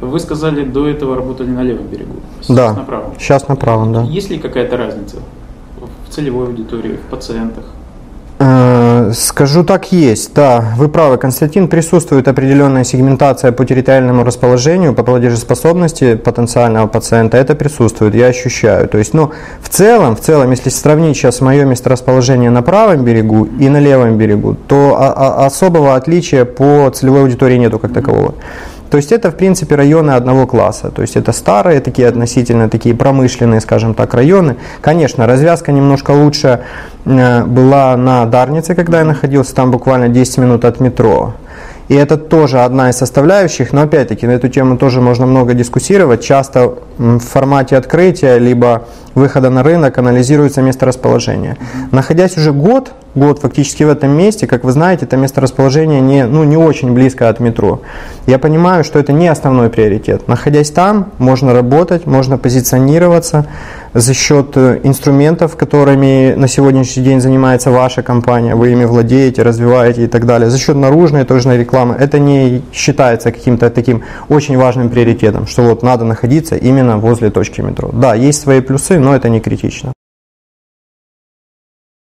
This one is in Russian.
Вы сказали, до этого работали на левом берегу. Сейчас да. на правом. Сейчас на правом, да. Есть ли какая-то разница в целевой аудитории, в пациентах? Э, скажу так, есть, да, вы правы, Константин, присутствует определенная сегментация по территориальному расположению, по платежеспособности потенциального пациента, это присутствует, я ощущаю. То есть, ну, в целом, в целом, если сравнить сейчас мое месторасположение на правом берегу и на левом берегу, то особого отличия по целевой аудитории нету как такового. То есть это, в принципе, районы одного класса. То есть это старые, такие относительно такие промышленные, скажем так, районы. Конечно, развязка немножко лучше э, была на Дарнице, когда я находился, там буквально 10 минут от метро. И это тоже одна из составляющих, но опять-таки на эту тему тоже можно много дискуссировать. Часто в формате открытия либо выхода на рынок анализируется месторасположение. Находясь уже год, год фактически в этом месте, как вы знаете, это месторасположение не, ну, не очень близко от метро. Я понимаю, что это не основной приоритет. Находясь там, можно работать, можно позиционироваться, за счет э, инструментов, которыми на сегодняшний день занимается ваша компания, вы ими владеете, развиваете и так далее, за счет наружной тоже рекламы, это не считается каким-то таким очень важным приоритетом, что вот надо находиться именно возле точки метро. Да, есть свои плюсы, но это не критично.